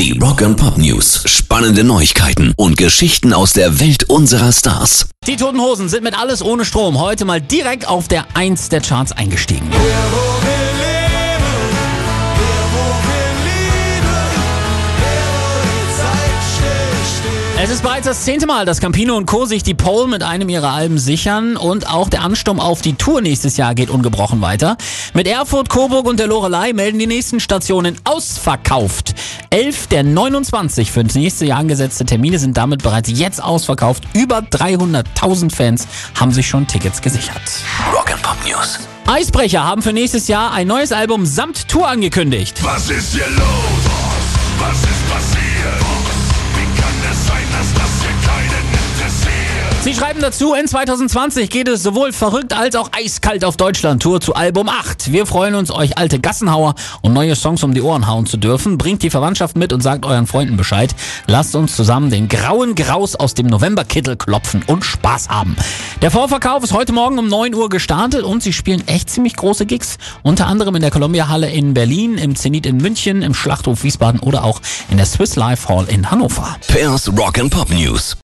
Die Rock and Pop News. Spannende Neuigkeiten und Geschichten aus der Welt unserer Stars. Die Toten Hosen sind mit Alles ohne Strom heute mal direkt auf der 1 der Charts eingestiegen. Es ist bereits das zehnte Mal, dass Campino und Co. sich die Pole mit einem ihrer Alben sichern und auch der Ansturm auf die Tour nächstes Jahr geht ungebrochen weiter. Mit Erfurt, Coburg und der Lorelei melden die nächsten Stationen ausverkauft. Elf der 29 für das nächste Jahr angesetzte Termine sind damit bereits jetzt ausverkauft. Über 300.000 Fans haben sich schon Tickets gesichert. Rock and Pop News. Eisbrecher haben für nächstes Jahr ein neues Album samt Tour angekündigt. Was ist hier los? Sie schreiben dazu, in 2020 geht es sowohl verrückt als auch eiskalt auf Deutschland Tour zu Album 8. Wir freuen uns, euch alte Gassenhauer und neue Songs um die Ohren hauen zu dürfen. Bringt die Verwandtschaft mit und sagt euren Freunden Bescheid. Lasst uns zusammen den grauen Graus aus dem Novemberkittel klopfen und Spaß haben. Der Vorverkauf ist heute Morgen um 9 Uhr gestartet und sie spielen echt ziemlich große Gigs. Unter anderem in der Columbia Halle in Berlin, im Zenit in München, im Schlachthof Wiesbaden oder auch in der Swiss Life Hall in Hannover. Pairs Rock and Pop News.